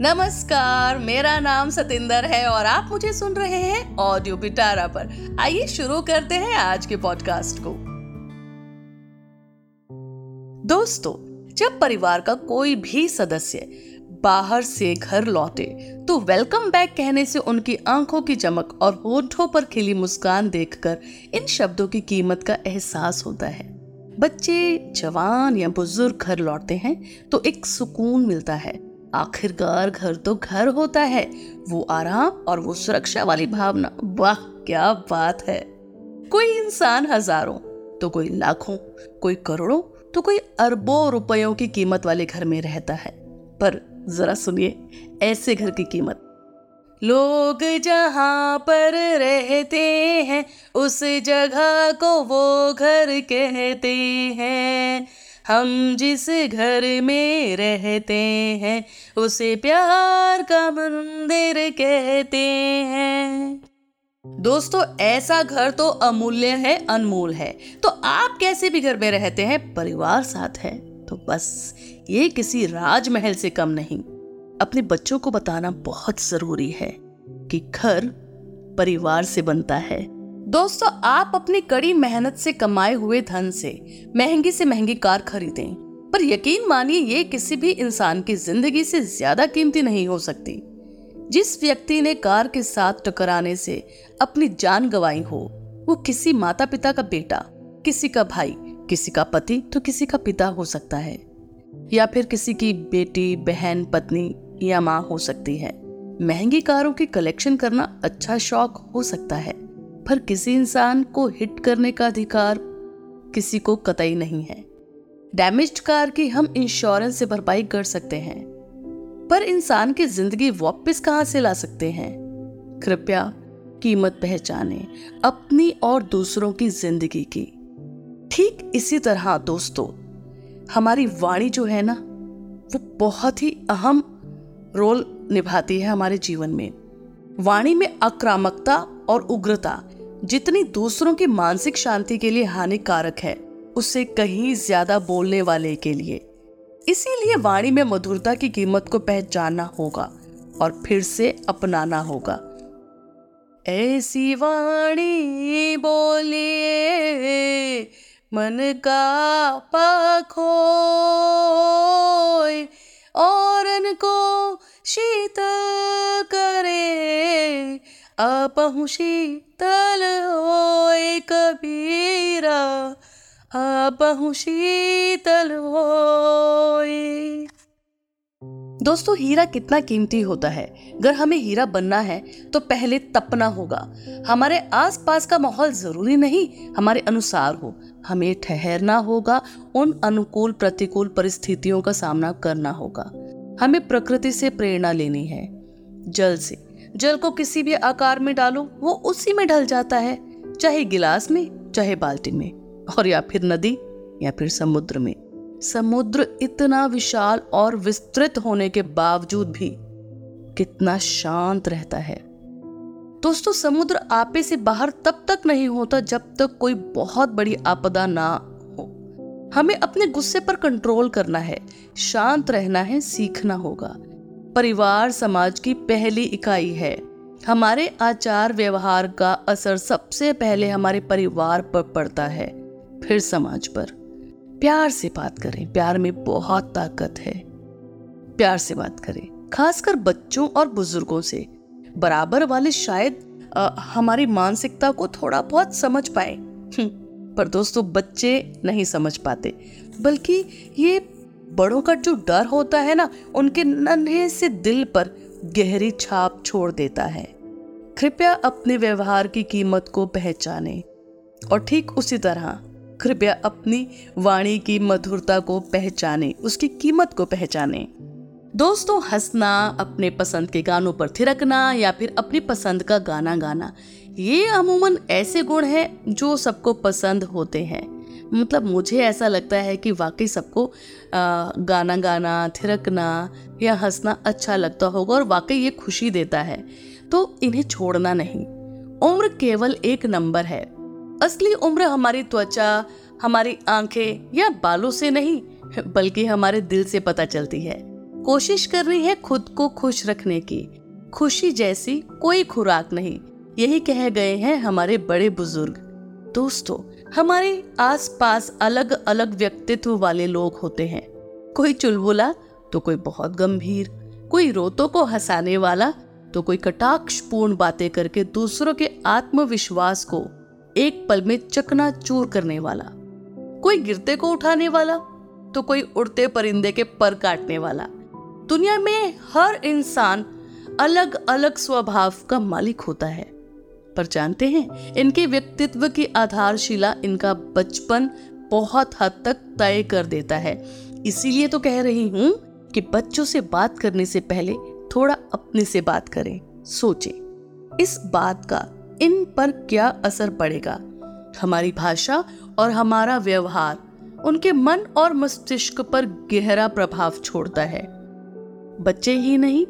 नमस्कार, मेरा नाम सतिंदर है और आप मुझे सुन रहे हैं ऑडियो पिटारा पर। आइए शुरू करते हैं आज के पॉडकास्ट को। दोस्तों, जब परिवार का कोई भी सदस्य बाहर से घर लौटे तो वेलकम बैक कहने से उनकी आँखों की चमक और होठों पर खिली मुस्कान देखकर इन शब्दों की कीमत का एहसास होता है। बच्चे, जवान या बुज़ुर्ग घर लौटते हैं तो एक सुकून मिलता है। आखिरकार घर तो घर होता है, वो आराम और वो सुरक्षा वाली भावना। वाह, क्या बात है। कोई इंसान हज़ारों तो कोई लाखों, कोई करोड़ों तो कोई अरबों रुपयों की कीमत वाले घर में रहता है। पर जरा सुनिए, ऐसे घर की कीमत। लोग जहाँ पर रहते हैं, उस जगह को वो घर कहते हैं। हम जिस घर में रहते हैं, उसे प्यार का मंदिर कहते हैं। दोस्तों, ऐसा घर तो अमूल्य है, अनमोल है। तो आप कैसे भी घर में रहते हैं, परिवार साथ है। तो बस, ये किसी राजमहल से कम नहीं। अपने बच्चों को बताना बहुत ज़रूरी है कि घर परिवार से बनता है। दोस्तों, आप अपनी कड़ी मेहनत से कमाए हुए धन से महँगी से महँगी कार खरीदें। पर यकीन मानिए, ये किसी भी इंसान की ज़िंदगी से ज़्यादा कीमती नहीं हो सकती। जिस व्यक्ति ने कार के साथ टकराने से अपनी जान गंवाई हो, वो किसी माता पिता का बेटा, किसी का भाई, किसी का पति तो किसी का पिता हो सकता है। या फिर किसी की बेटी, बहन, पत्नी या माँ हो सकती है। महँगी कारों की कलेक्शन करना अच्छा शौक हो सकता है। पर किसी इंसान को हिट करने का अधिकार किसी को कतई नहीं है। डैमेज्ड कार की हम इंश्योरेंस से भरपाई कर सकते हैं, पर इंसान की ज़िंदगी वापस कहाँ से ला सकते हैं? कृपया कीमत पहचाने अपनी और दूसरों की ज़िंदगी की। ठीक इसी तरह दोस्तों, हमारी वाणी जो है ना, वो बहुत ही अहम रोल निभाती है हमारे जीवन में। वाणी में आक्रामकता और उग्रता जितनी दूसरों की मानसिक शांति के लिए हानिकारक है उससे कहीं ज़्यादा बोलने वाले के लिए। इसीलिए वाणी में मधुरता की कीमत को पहचानना होगा और फिर से अपनाना होगा। ऐसी वाणी बोलिए, मन का पखो और को शीतल अपहु शीतल होए कबीरा अपहु शीतल होए। दोस्तों, हीरा कितना कीमती होता है? अगर हमें हीरा बनना है तो पहले तपना होगा। हमारे आसपास का माहौल ज़रूरी नहीं, हमारे अनुसार हो। हमें ठहरना होगा, उन अनुकूल प्रतिकूल परिस्थितियों का सामना करना होगा। हमें प्रकृति से प्रेरणा लेनी है, जल से। जल को किसी भी आकार में डालो, वो उसी में ढल जाता है, चाहे गिलास में, चाहे बाल्टी में, और या फिर नदी, या फिर समुद्र में। समुद्र इतना विशाल और विस्तृत होने के बावजूद भी कितना शांत रहता है। दोस्तों, समुद्र आपे से बाहर तब तक नहीं होता जब तक कोई बहुत बड़ी आपदा ना हो। हमें अपने गुस्से पर कंट्रोल करना है, शांत रहना है, सीखना होगा। परिवार समाज की पहली इकाई है। हमारे आचार व्यवहार का असर सबसे पहले हमारे परिवार पर पड़ता है फिर समाज पर। प्यार से बात करें प्यार में बहुत ताकत है। प्यार से बात करें खासकर बच्चों और बुज़ुर्गों से। बराबर वाले शायद आ, हमारी मानसिकता को थोड़ा बहुत समझ पाए। हम्म, पर दोस्तों बच्चे नहीं समझ पाते बल्कि ये बड़ों का जो डर होता है ना, उनके नन्हे से दिल पर गहरी छाप छोड़ देता है। कृपया अपने व्यवहार की कीमत को पहचाने। और ठीक उसी तरह, कृपया अपनी वाणी की मधुरता को पहचाने, उसकी कीमत को पहचाने। दोस्तों, हंसना, अपने पसंद के गानों पर थिरकना या फिर अपनी पसंद का गाना गाना, ये अमूमन ऐसे गुण हैं जो सबको पसंद होते हैं। मतलब मुझे ऐसा लगता है कि वाकई सबको गाना गाना, थिरकना या हंसना अच्छा लगता होगा और वाकई ये खुशी देता है। तो इन्हें छोड़ना नहीं। उम्र केवल एक नंबर है। असली उम्र हमारी त्वचा, हमारी आँखें या बालों से नहीं, बल्कि हमारे दिल से पता चलती है। कोशिश करनी है खुद को खुश रखने की। खुशी जैसी कोई खुराक नहीं। यही कह गए हैं हमारे बड़े बुज़ुर्ग। दोस्तों हमारे आसपास अलग अलग व्यक्तित्व वाले लोग होते हैं। कोई चुलबुला तो कोई बहुत गंभीर। कोई रोतों को हंसाने वाला तो कोई कटाक्ष पूर्ण बातें करके दूसरों के आत्मविश्वास को एक पल में चकना चूर करने वाला। कोई गिरते को उठाने वाला तो कोई उड़ते परिंदे के पर काटने वाला। दुनिया में हर इंसान अलग अलग स्वभाव का मालिक होता है। पर जानते हैं, इनके व्यक्तित्व की आधारशिला इनका बचपन बहुत हद तक तय कर देता है। इसीलिए तो कह रही हूँ कि बच्चों से बात करने से पहले थोड़ा अपने से बात करें, सोचें। इस बात का इन पर क्या असर पड़ेगा? हमारी भाषा और हमारा व्यवहार उनके मन और मस्तिष्क पर गहरा प्रभाव छोड़ता है। बच्चे ही नहीं,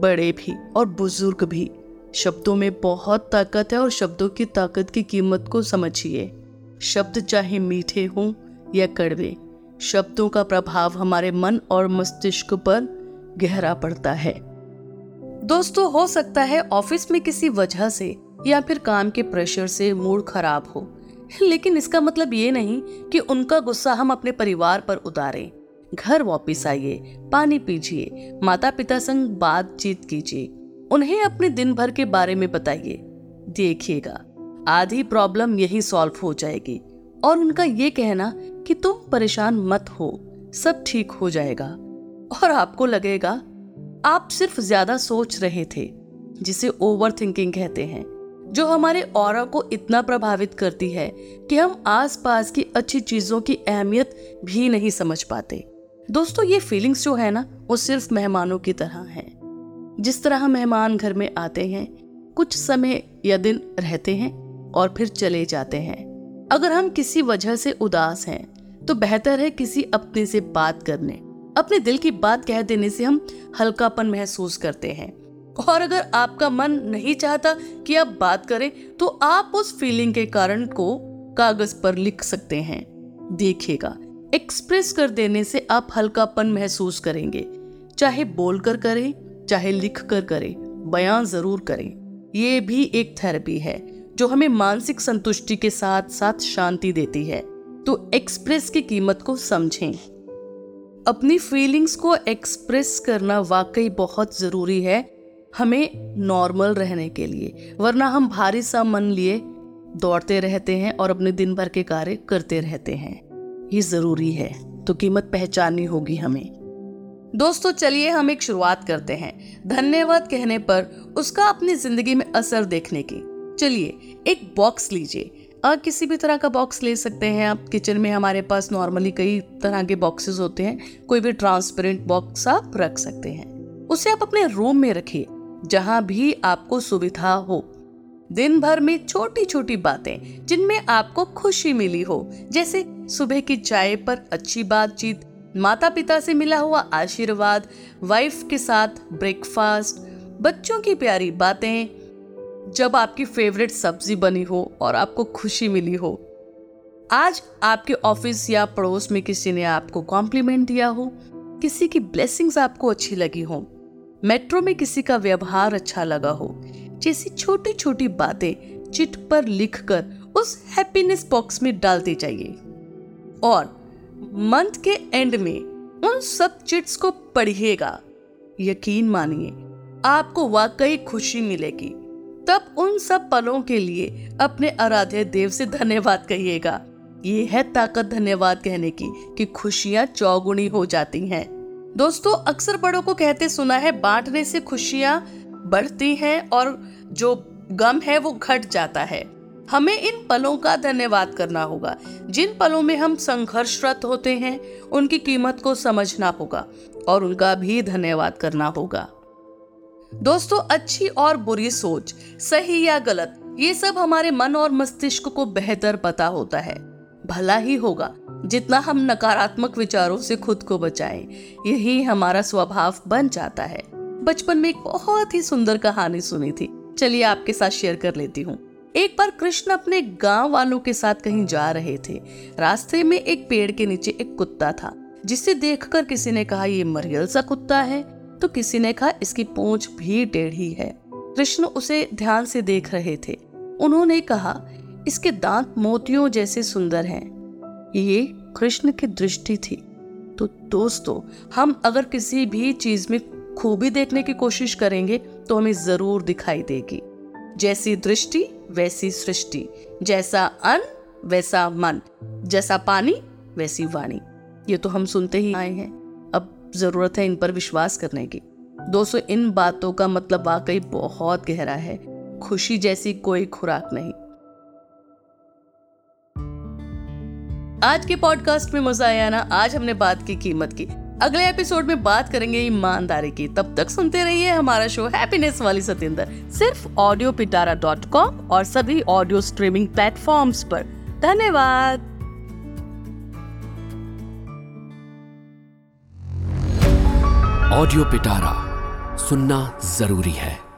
बड़े भी और बुज़ुर्ग भी। शब्दों में बहुत ताकत है और शब्दों की ताकत की कीमत को समझिए। शब्द चाहे मीठे हों या कड़वे, शब्दों का प्रभाव हमारे मन और मस्तिष्क पर गहरा पड़ता है। दोस्तों, हो सकता है ऑफ़िस में किसी वजह से या फिर काम के प्रेशर से मूड खराब हो। लेकिन इसका मतलब ये नहीं कि उनका गुस्सा हम अपने परिवार पर उतारें। घर वापस आइए, पानी पीजिए माता पिता संग बातचीत कीजिए। उन्हें अपने दिन भर के बारे में बताइए। देखिएगा, आधी प्रॉब्लम यही सॉल्व हो जाएगी और उनका ये कहना कि तुम परेशान मत हो, सब ठीक हो जाएगा। और आपको लगेगा, आप सिर्फ़ ज़्यादा सोच रहे थे, जिसे ओवर थिंकिंग कहते हैं, जो हमारे और को इतना प्रभावित करती है कि हम आसपास की अच्छी चीज़ों की अहमियत भी नहीं समझ पाते। दोस्तों, ये फीलिंग्स जो है ना, वो सिर्फ़ मेहमानों की तरह है। जिस तरह मेहमान घर में आते हैं, कुछ समय या दिन रहते हैं और फिर चले जाते हैं। अगर हम किसी वजह से उदास हैं तो बेहतर है किसी अपने से बात करने। अपने दिल की बात कह देने से हम हल्कापन महसूस करते हैं। और अगर आपका मन नहीं चाहता कि आप बात करें तो आप उस फीलिंग के कारण को कागज़ पर लिख सकते हैं। देखिएगा एक्सप्रेस कर देने से आप हल्कापन महसूस करेंगे। चाहे बोलकर करें चाहे लिख कर करें, बयान ज़रूर करें। ये भी एक थेरेपी है, जो हमें मानसिक संतुष्टि के साथ साथ शांति देती है। तो एक्सप्रेस की कीमत को समझें। अपनी फीलिंग्स को एक्सप्रेस करना वाकई बहुत ज़रूरी है, हमें नॉर्मल रहने के लिए। वरना हम भारी सा मन लिए दौड़ते रहते हैं और अपने दिन भर के कार्य करते रहते हैं। ये ज़रूरी है तो कीमत पहचाननी होगी हमें। दोस्तों, चलिए हम एक शुरुआत करते हैं। धन्यवाद कहने पर उसका अपनी ज़िंदगी में असर देखने की। चलिए, एक बॉक्स लीजिए। और किसी भी तरह का बॉक्स ले सकते हैं आप। किचन में हमारे पास नॉर्मली कई तरह के बॉक्सेस होते हैं। कोई भी ट्रांसपेरेंट बॉक्स आप रख सकते हैं। उसे आप अपने रूम में रखिए, जहाँ भी आपको सुविधा हो। दिन भर में छोटी छोटी बातें, जिनमें आपको खुशी मिली हो। जैसे सुबह की चाय पर अच्छी बातचीत माता पिता से मिला हुआ आशीर्वाद वाइफ के साथ ब्रेकफास्ट बच्चों की प्यारी बातें, जब आपकी फेवरेट सब्ज़ी बनी हो और आपको खुशी मिली हो। आज आपके ऑफ़िस या पड़ोस में किसी ने आपको कॉम्प्लीमेंट दिया हो, किसी की ब्लेसिंग्स आपको अच्छी लगी हो मेट्रो में किसी का व्यवहार अच्छा लगा हो, जैसी छोटी छोटी बातें चिट पर लिखकर उस हैप्पीनेस बॉक्स में डालते जाइए। और मंथ के एंड में उन सब चिट्स को पढ़िएगा। यकीन मानिए, आपको वाकई खुशी मिलेगी। तब उन सब पलों के लिए अपने आराध्य देव से धन्यवाद कहिएगा। ये है ताकत धन्यवाद कहने की कि खुशियाँ चौगुनी हो जाती हैं। दोस्तों, अक्सर बड़ों को कहते सुना है, बांटने से खुशियाँ बढ़ती हैं और जो गम है वो घट जाता है। हमें इन पलों का धन्यवाद करना होगा। जिन पलों में हम संघर्षरत होते हैं, उनकी कीमत को समझना होगा और उनका भी धन्यवाद करना होगा। दोस्तों, अच्छी और बुरी सोच, सही या गलत, ये सब हमारे मन और मस्तिष्क को बेहतर पता होता है। भला ही होगा, जितना हम नकारात्मक विचारों से खुद को बचाएँ, यही हमारा स्वभाव बन जाता है। बचपन में एक बहुत ही सुंदर कहानी सुनी थी। चलिए आपके साथ शेयर कर लेती हूँ। एक बार कृष्ण अपने गाँव वालों के साथ कहीं जा रहे थे। रास्ते में एक पेड़ के नीचे एक कुत्ता था, जिसे देखकर किसी ने कहा, ये मरियल सा कुत्ता है। तो किसी ने कहा, इसकी पूंछ भी टेढ़ी है। कृष्ण उसे ध्यान से देख रहे थे। उन्होंने कहा, इसके दांत मोतियों जैसे सुंदर हैं। ये कृष्ण की दृष्टि थी। तो दोस्तों, हम अगर किसी भी चीज़ में खूबी देखने की कोशिश करेंगे तो हमें ज़रूर दिखाई देगी। जैसी दृष्टि वैसी सृष्टि, जैसा अन्न, वैसा मन, जैसा पानी, वैसी वाणी। ये तो हम सुनते ही आए हैं। अब ज़रूरत है इन पर विश्वास करने की। दोस्तों, इन बातों का मतलब वाकई बहुत गहरा है। खुशी जैसी कोई खुराक नहीं। आज के पॉडकास्ट में मज़ा आया ना? आज हमने बात की कीमत की। अगले एपिसोड में बात करेंगे ईमानदारी की। तब तक सुनते रहिए हमारा शो हैप्पीनेस वाली सतेंद्र। सिर्फ़ ऑडियो पिटारा डॉट कॉम और सभी ऑडियो स्ट्रीमिंग प्लेटफॉर्म पर। धन्यवाद। ऑडियो पिटारा सुनना ज़रूरी है।